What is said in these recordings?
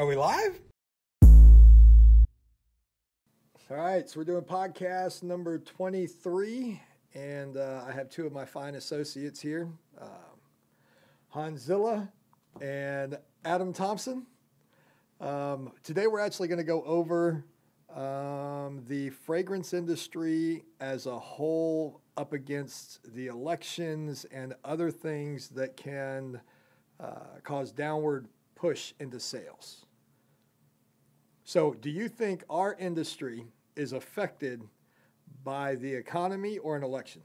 Are we live? All right, so we're doing podcast number 23, and uh, I have two of my fine associates here um, Hans Zilla and Adam Thompson. Um, today, we're actually going to go over um, the fragrance industry as a whole up against the elections and other things that can uh, cause downward push into sales. So, do you think our industry is affected by the economy or an election?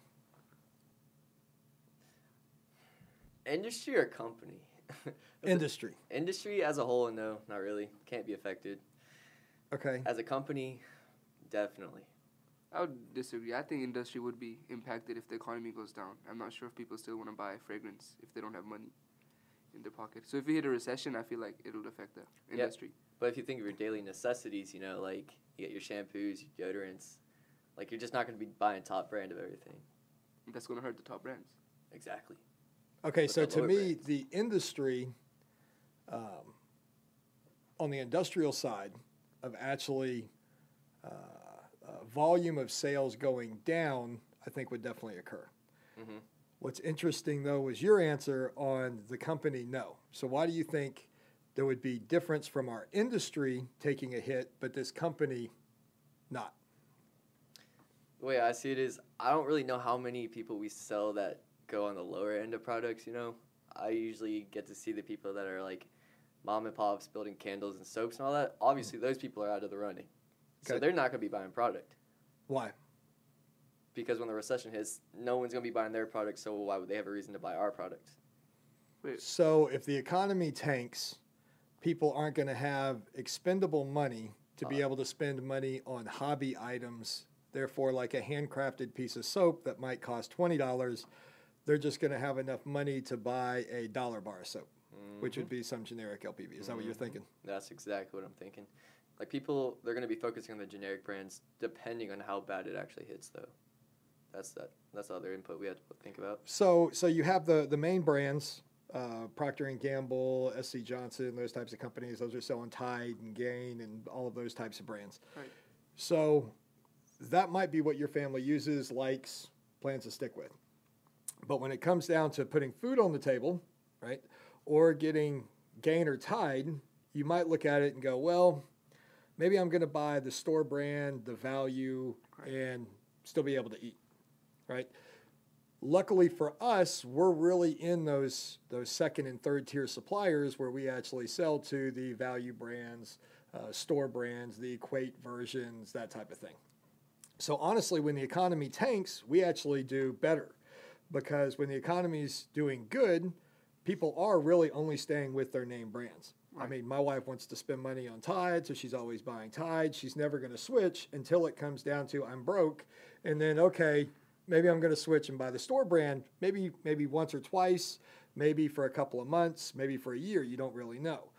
Industry or company? Industry. Industry as a whole, no, not really. Can't be affected. Okay. As a company, definitely. I would disagree. I think industry would be impacted if the economy goes down. I'm not sure if people still want to buy fragrance if they don't have money in their pocket. So if we hit a recession, I feel like it'll affect the Yeah. industry. But if you think of your daily necessities, you know, like you get your shampoos, your deodorants, like you're just not going to be buying top brand of everything. That's going to hurt the top brands. Exactly. Okay, with so to me, brands. the industry um, on the industrial side of actually uh, uh, volume of sales going down, I think would definitely occur. hmm What's interesting though was your answer on the company no. So why do you think there would be difference from our industry taking a hit, but this company not? The way I see it is, I don't really know how many people we sell that go on the lower end of products. You know, I usually get to see the people that are like mom and pops building candles and soaps and all that. Obviously, those people are out of the running, so they're not going to be buying product Why? because when the recession hits, no one's going to be buying their product. So why would they have a reason to buy our product? Wait, So if the economy tanks, people aren't going to have expendable money to be Uh. able to spend money on hobby items. Therefore, like a handcrafted piece of soap that might cost twenty dollars, they're just going to have enough money to buy a dollar bar of soap, which would be some generic LPV. Is that what you're Mhm. thinking? That's exactly what I'm thinking. Like people, they're going to be focusing on the generic brands, depending on how bad it actually hits, though. That's that. That's the other input we have to think about. So, so you have the the main brands, uh, Procter and Gamble, SC Johnson, those types of companies. Those are selling Tide and Gain and all of those types of brands. Right. So, that might be what your family uses, likes, plans to stick with. But when it comes down to putting food on the table, right, or getting Gain or Tide, you might look at it and go, well, maybe I'm going to buy the store brand, the value, Right. and still be able to eat, right? Luckily for us, we're really in those those second and third tier suppliers where we actually sell to the value brands, uh, store brands, the equate versions, that type of thing. So honestly, when the economy tanks, we actually do better because when the economy's doing good, people are really only staying with their name brands. I mean, my wife wants to spend money on Tide, so she's always buying Tide. She's never going to switch until it comes down to I'm broke, and then okay, maybe I'm going to switch and buy the store brand. Maybe maybe once or twice, maybe for a couple of months, maybe for a year. You don't really know.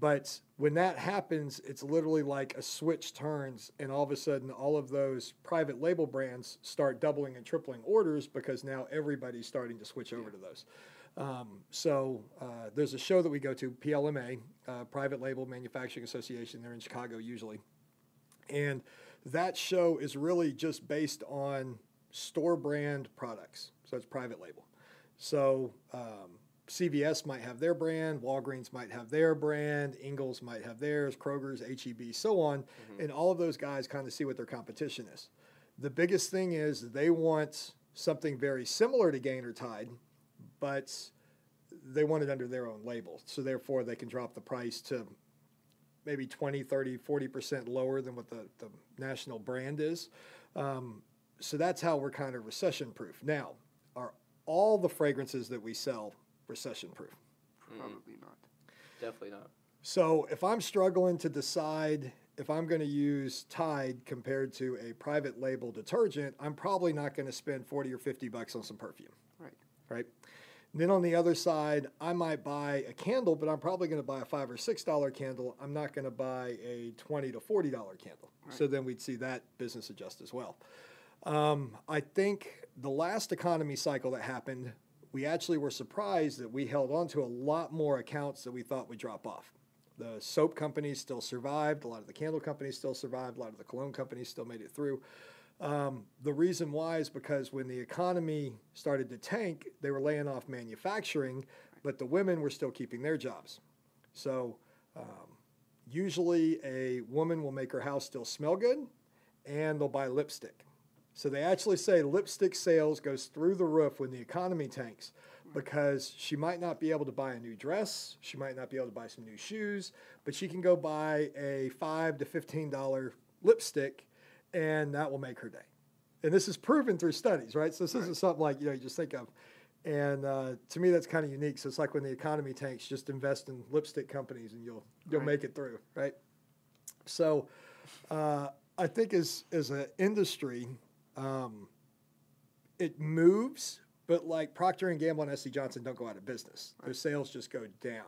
But when that happens, it's literally like a switch turns, and all of a sudden, all of those private label brands start doubling and tripling orders because now everybody's starting to switch over to those. Um, so uh, there's a show that we go to, PLMA, uh, Private Label Manufacturing Association. They're in Chicago usually, and that show is really just based on store brand products. So it's private label. So um, CVS might have their brand, Walgreens might have their brand, Ingles might have theirs, Kroger's, HEB, so on, and all of those guys kind of see what their competition is. The biggest thing is they want something very similar to Gain or Tide, but they want it under their own label. So therefore, they can drop the price to maybe 20, 30, 40% lower than what the, the national brand is. Um, so that's how we're kind of recession proof. Now, are all the fragrances that we sell recession proof? Mm-hmm. Probably not. Definitely not. So if I'm struggling to decide if I'm going to use Tide compared to a private label detergent, I'm probably not going to spend 40 or 50 bucks on some perfume, Right. right? And then on the other side, I might buy a candle, but I'm probably going to buy a five or six dollar candle. I'm not going to buy a twenty to forty dollar candle. So then we'd see that business adjust as well. Um, I think the last economy cycle that happened, we actually were surprised that we held on to a lot more accounts that we thought would drop off. the soap companies still survived. A lot of the candle companies still survived. A lot of the cologne companies still made it through. Um, the reason why is because when the economy started to tank, they were laying off manufacturing, but the women were still keeping their jobs. So um, usually a woman will make her house still smell good and they'll buy lipstick. So they actually say lipstick sales goes through the roof when the economy tanks because she might not be able to buy a new dress, she might not be able to buy some new shoes, but she can go buy a 5 to 15 dollar lipstick and that will make her day. And this is proven through studies, right? So this Right. isn't something like, you know, you just think of. And uh, to me, that's kind of unique. So it's like when the economy tanks, just invest in lipstick companies and you'll you'll Right. make it through, right? So uh, I think as as an industry, um, it moves, but like Procter and Gamble and SC Johnson don't go out of business. Their sales just go down.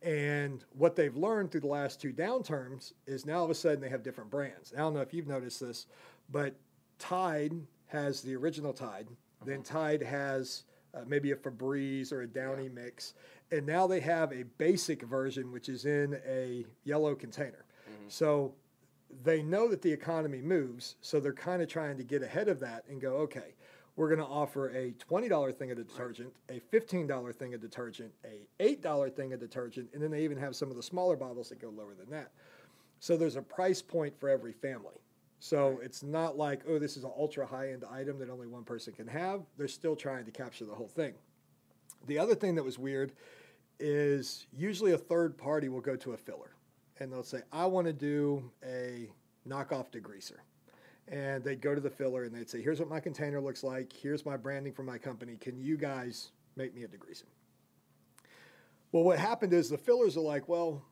And what they've learned through the last two downturns is now all of a sudden they have different brands. I don't know if you've noticed this, but Tide has the original Tide. Then Tide has uh, maybe a Febreze or a Downy mix. And now they have a basic version, which is in a yellow container. So they know that the economy moves, so they're kind of trying to get ahead of that and go, okay, we're going to offer a $20 thing of detergent, a $15 thing of detergent, a $8 thing of detergent, and then they even have some of the smaller bottles that go lower than that. So there's a price point for every family. So it's not like, oh, this is an ultra high end item that only one person can have. They're still trying to capture the whole thing. The other thing that was weird is usually a third party will go to a filler and they'll say, I want to do a knockoff degreaser. And they'd go to the filler and they'd say, Here's what my container looks like. Here's my branding for my company. Can you guys make me a degreaser? Well, what happened is the fillers are like, Well,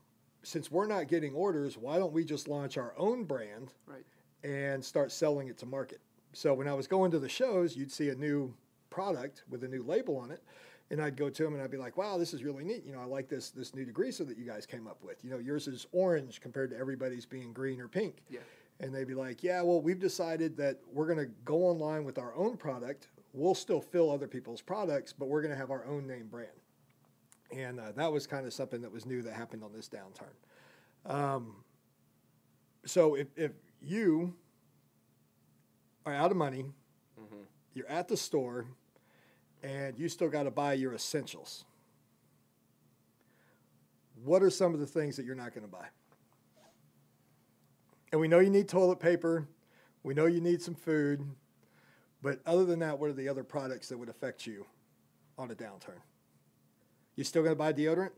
since we're not getting orders, why don't we just launch our own brand Right. and start selling it to market? So when I was going to the shows, you'd see a new product with a new label on it. And I'd go to them and I'd be like, wow, this is really neat. You know, I like this this new so that you guys came up with. You know, yours is orange compared to everybody's being green or pink. Yeah. And they'd be like, yeah, well, we've decided that we're going to go online with our own product. We'll still fill other people's products, but we're going to have our own name brand. And uh, that was kind of something that was new that happened on this downturn. Um, so if, if you are out of money, Mm-hmm. you're at the store, and you still got to buy your essentials, what are some of the things that you're not going to buy? And we know you need toilet paper, we know you need some food, but other than that, what are the other products that would affect you on a downturn? You still going to buy deodorant?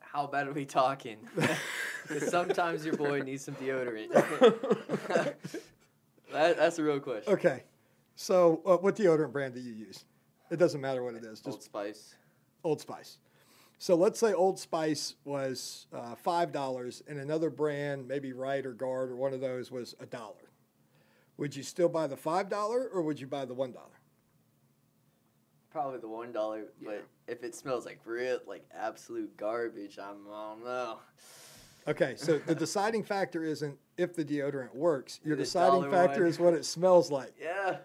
How bad are we talking? Because sometimes your boy needs some deodorant. that, that's a real question. Okay. So, uh, what deodorant brand do you use? It doesn't matter what it is, just Old Spice. Old Spice. So let's say Old Spice was uh, five dollars, and another brand, maybe Right or Guard or one of those, was a dollar. Would you still buy the five dollar, or would you buy the one dollar? Probably the one dollar, Yeah. but if it smells like real, like absolute garbage, I'm, I don't know. Okay, so the deciding factor isn't if the deodorant works. Your The deciding factor one. is what it smells like. Yeah.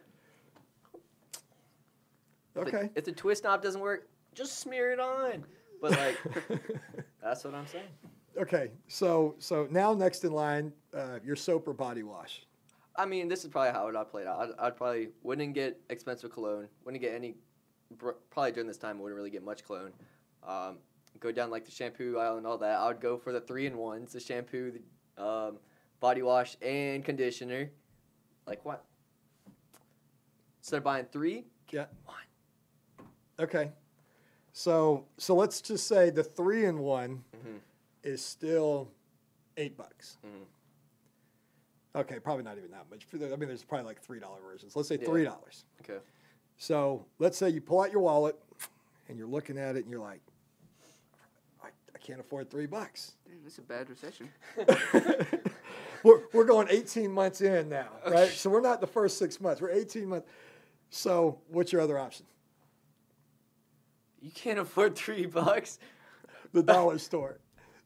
If the- Okay. If the twist knob doesn't work, just smear it on. But like, that's what I'm saying. okay, so so now next in line, uh, your soap or body wash. I mean, this is probably how it I played out. I'd, I'd probably wouldn't get expensive cologne. Wouldn't get any. Probably during this time, wouldn't really get much cologne. Um, go down like the shampoo aisle and all that. I would go for the three in ones: the shampoo, the um, body wash, and conditioner. Like what? Instead of buying three, Yeah. one. Okay. So so let's just say the three in one Mhm. is still eight bucks. Mhm. Okay, probably not even that much. I mean, there's probably like three dollar versions. Let's say Yeah. three dollars. Okay. So let's say you pull out your wallet and you're looking at it and you're like, I, I can't afford three bucks. Damn, this is a bad recession. we're, we're going 18 months in now, right? So we're not the first six months. We're 18 months. So what's your other option? You can't afford three bucks. The dollar store.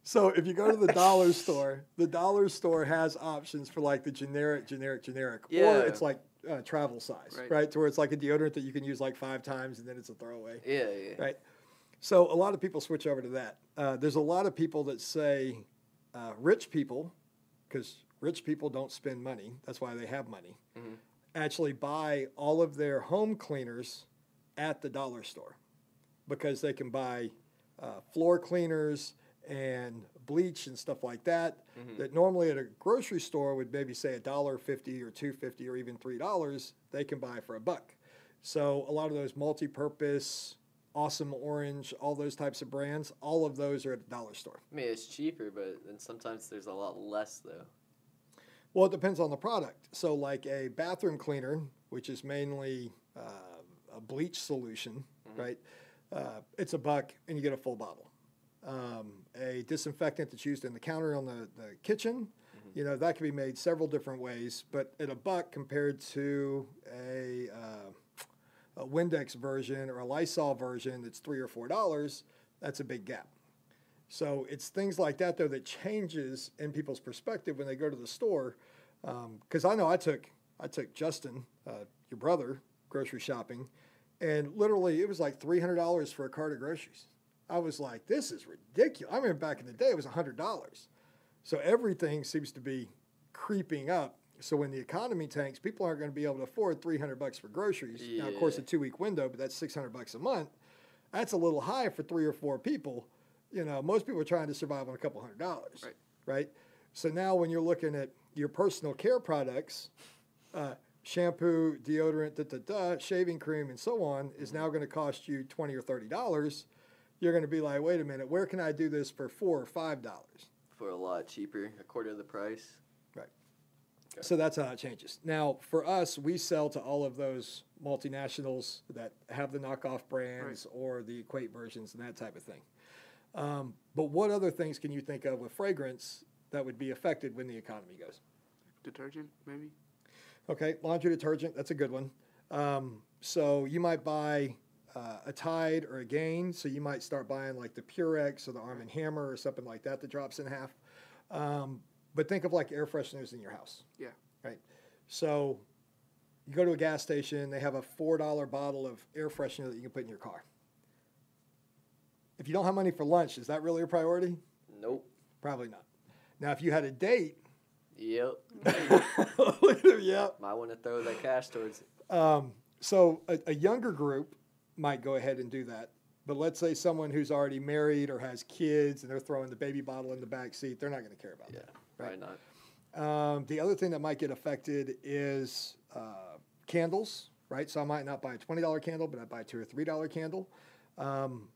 So if you go to the dollar store, the dollar store has options for like the generic, generic, generic, Yeah. or it's like uh, travel size, right. Right. To where it's like a deodorant that you can use like five times and then it's a throwaway, Yeah, yeah. right? So a lot of people switch over to that. Uh, there's a lot of people that say uh, rich people, because rich people don't spend money. That's why they have money. Mhm. Actually, buy all of their home cleaners at the dollar store because they can buy uh, floor cleaners and bleach and stuff like that. Mhm. That normally at a grocery store would maybe say a dollar fifty or two fifty or even three dollars. They can buy for a buck. So a lot of those multi-purpose, awesome orange, all those types of brands, all of those are at the dollar store. I mean, it's cheaper, but then sometimes there's a lot less though. Well, it depends on the product. So, like a bathroom cleaner, which is mainly uh, a bleach solution, Mhm. right? Uh, it's a buck, and you get a full bottle. Um, a disinfectant that's used in the counter on the, the kitchen, you know, that can be made several different ways. But at a buck compared to a, uh, a Windex version or a Lysol version that's three or four dollars, that's a big gap. So it's things like that though that changes in people's perspective when they go to the store. Because I know I took I took Justin, uh, your brother, grocery shopping, and literally it was like three hundred dollars for a cart of groceries. I was like, this is ridiculous. I remember back in the day it was hundred dollars. So everything seems to be creeping up. So when the economy tanks, people aren't going to be able to afford three hundred bucks for groceries. Now, of course, a two week window, but that's six hundred bucks a month. That's a little high for three or four people. You know, most people are trying to survive on a couple hundred dollars, Right. right? So now when you're looking at your personal care products, uh, shampoo, deodorant, da, da, da, shaving cream, and so on, is now going to cost you twenty or thirty dollars. You're going to be like, wait a minute, where can I do this for four or five dollars? For a lot cheaper, a quarter of the price. Okay. So that's how it changes. Now, for us, we sell to all of those multinationals that have the knockoff brands or the equate versions and that type of thing. Um, but what other things can you think of with fragrance that would be affected when the economy goes? Detergent, maybe. Okay, laundry detergent, that's a good one. Um, so you might buy uh, a Tide or a Gain, so you might start buying like the Purex or the Arm & Hammer or something like that that drops in half. Um, but think of like air fresheners in your house. Yeah. Right. So you go to a gas station, they have a $4 bottle of air freshener that you can put in your car. If you don't have money for lunch, is that really a priority? Nope. Probably not. Now, if you had a date, Yep. yeah, Might want to throw that cash towards it. Um, so a, a younger group might go ahead and do that. But let's say someone who's already married or has kids and they're throwing the baby bottle in the back seat, they're not going to care about Yeah. that. Probably not. Um, the other thing that might get affected is uh, candles, right? So I might not buy a twenty dollar candle, but I buy a two or three dollar candle. Um,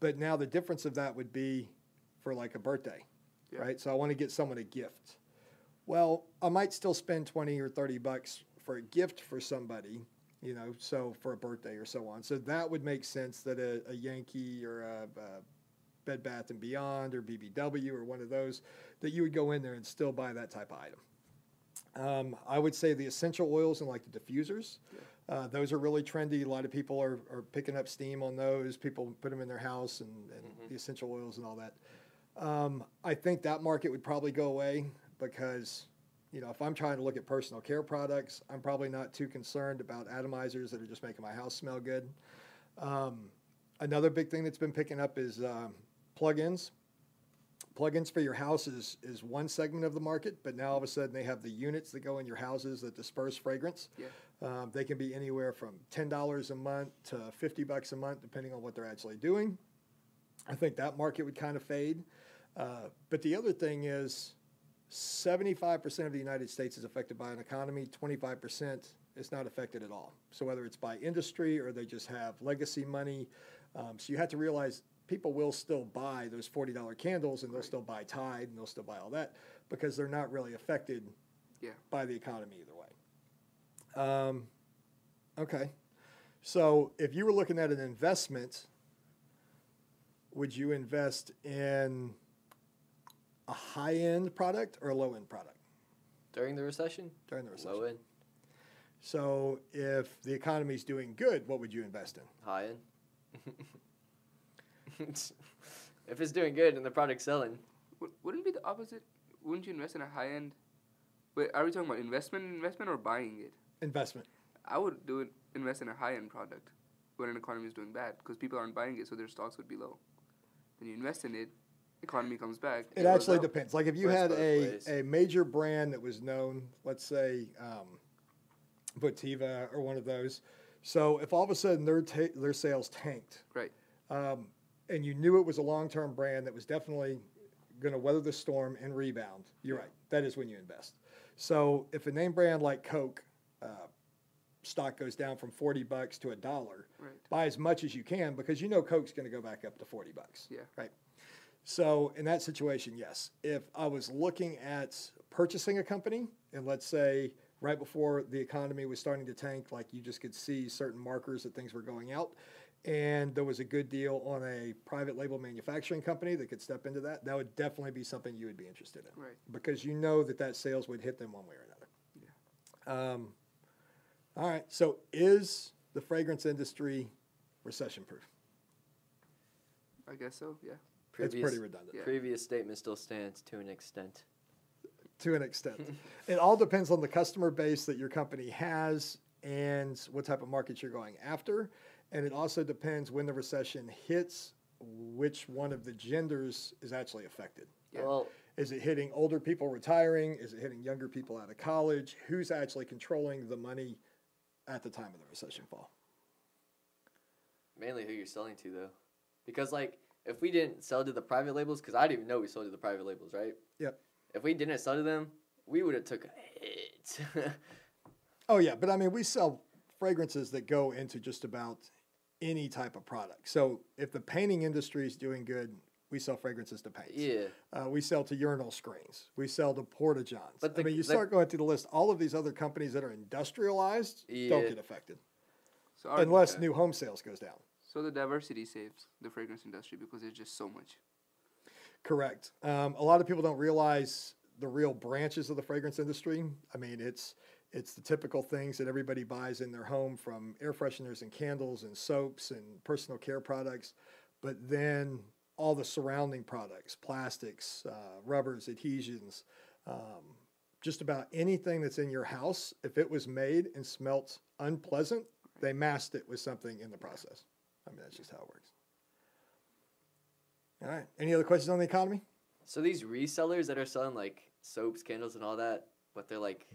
but now the difference of that would be for like a birthday, Yeah. right? So I want to get someone a gift. Well, I might still spend twenty or thirty bucks for a gift for somebody, you know, so for a birthday or so on. So that would make sense that a, a Yankee or a, a Bed Bath and Beyond or BBW or one of those that you would go in there and still buy that type of item. Um, I would say the essential oils and like the diffusers. Uh, those are really trendy. A lot of people are, are picking up steam on those. People put them in their house and, and Mhm. the essential oils and all that. Um, I think that market would probably go away because, you know, if I'm trying to look at personal care products, I'm probably not too concerned about atomizers that are just making my house smell good. Um, another big thing that's been picking up is um, plugins. Plugins for your house is, is one segment of the market, but now all of a sudden they have the units that go in your houses that disperse fragrance. Yeah. Um, they can be anywhere from ten dollars a month to fifty bucks a month, depending on what they're actually doing. I think that market would kind of fade. Uh, but the other thing is, seventy-five percent of the United States is affected by an economy. Twenty-five percent is not affected at all. So whether it's by industry or they just have legacy money, um, so you have to realize people will still buy those forty dollar candles and they'll still buy Tide and they'll still buy all that because they're not really affected Yeah. by the economy either way. Um, okay, so if you were looking at an investment, would you invest in a high end product or a low end product During the recession? during the recession? Low end, So if the economy's doing good, what would you invest in? high end. if it's doing good and the product's selling, Would, wouldn't it be the opposite? Wouldn't you invest in a high end? Wait, are we talking about investment, investment, or buying it? Investment. I would do it. Invest in a high end product. when an economy is doing bad because people aren't buying it, so their stocks would be low. Then you invest in it, economy comes back. It goes actually depends. Like if you Works had a, ways. a major brand that was known, let's say um, Votiva or one of those. So if all of a sudden their ta- their sales tanked, Right. um, and you knew it was a long term brand that was definitely going to weather the storm and rebound, you're right. That is when you invest. So if a name brand like Coke uh, stock goes down from forty bucks to a dollar, Right. buy as much as you can because you know Coke's going to go back up to forty bucks. Yeah. Right. So in that situation, yes. If I was looking at purchasing a company, and let's say right before the economy was starting to tank, like you just could see certain markers that things were going out, and there was a good deal on a private label manufacturing company that could step into that, that would definitely be something you would be interested in Right. because you know that that sales would hit them one way or another. Yeah. Um, all right. So is the fragrance industry recession proof? I guess so. Yeah. It's Previous, pretty redundant. Yeah. previous statement still stands to an extent. to an extent. it all depends on the customer base that your company has and what type of market you're going after. And it also depends when the recession hits, which one of the genders is actually affected. Yeah. Well, Is it hitting older people retiring? Is it hitting younger people out of college? Who's actually controlling the money at the time of the recession fall? mainly who you're selling to though, because like if we didn't sell to the private labels, because I didn't even know we sold to the private labels, right? Yep. If we didn't sell to them, we would have took a hit. Oh yeah, but I mean we sell fragrances that go into just about any type of product. So if the painting industry is doing good, we sell fragrances to paint. yeah. Uh, we sell to urinal screens. We sell to porta johns. But I mean, you the- start going through the list. All of these other companies that are industrialized don't get affected So unless yeah. new home sales goes down. So the diversity saves the fragrance industry because there's just so much. Correct. Um, a lot of people don't realize the real branches of the fragrance industry. I mean, it's it's the typical things that everybody buys in their home, from air fresheners and candles and soaps and personal care products, but then all the surrounding products, plastics, uh, rubbers, adhesions, um, just about anything that's in your house. If it was made and smelt unpleasant, they masked it with something in the process. I mean, that's just how it works. All right. Any other questions on the economy? So these resellers that are selling like soaps, candles, and all that, but they're like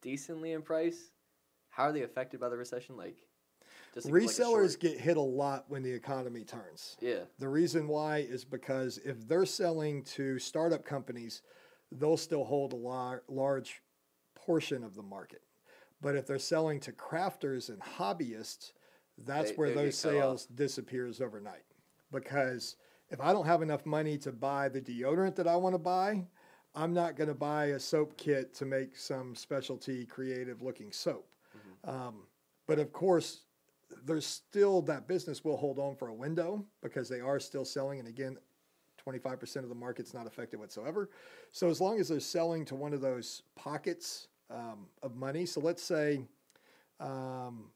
decently in price. How are they affected by the recession? Like, just to give, like, Resellers short- get hit a lot when the economy turns. yeah, The reason why is because if they're selling to startup companies, they'll still hold a lar- large portion of the market. But if they're selling to crafters and hobbyists, that's They- where they those off. sales disappears overnight. Because if I don't have enough money to buy the deodorant that I want to buy, I'm not going to buy a soap kit to make some specialty creative looking soap. Um, but of course, there's still that business will hold on for a window because they are still selling. And again, 25% of the market's not affected whatsoever. So as long as they're selling to one of those pockets um, of money, so let's say um,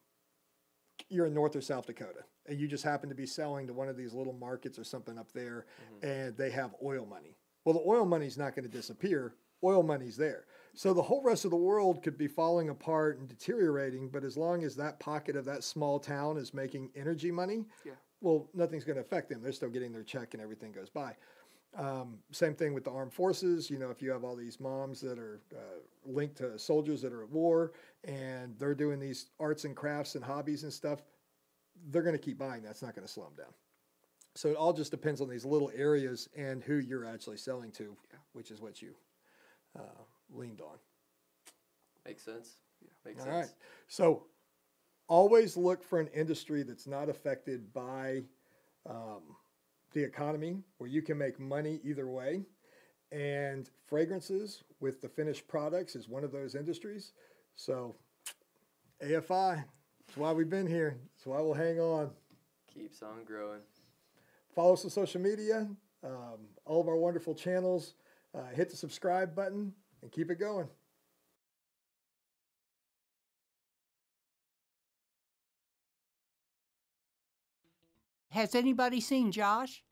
you're in North or South Dakota and you just happen to be selling to one of these little markets or something up there mm-hmm. and they have oil money. Well, the oil money's not going to disappear. Oil money's there. So the whole rest of the world could be falling apart and deteriorating, but as long as that pocket of that small town is making energy money, Yeah. well, nothing's going to affect them. They're still getting their check and everything goes by. Um, same thing with the armed forces. You know, if you have all these moms that are uh, linked to soldiers that are at war and they're doing these arts and crafts and hobbies and stuff, they're going to keep buying. That's not going to slow them down. So it all just depends on these little areas and who you're actually selling to, Yeah. which is what you uh, leaned on. makes sense. Yeah, makes All sense. right. So always look for an industry that's not affected by um, the economy, where you can make money either way. And fragrances with the finished products is one of those industries. So AFI, that's why we've been here. That's why we'll hang on. Keeps on growing. Follow us on social media, um, all of our wonderful channels. Uh, hit the subscribe button and keep it going. Has anybody seen Josh?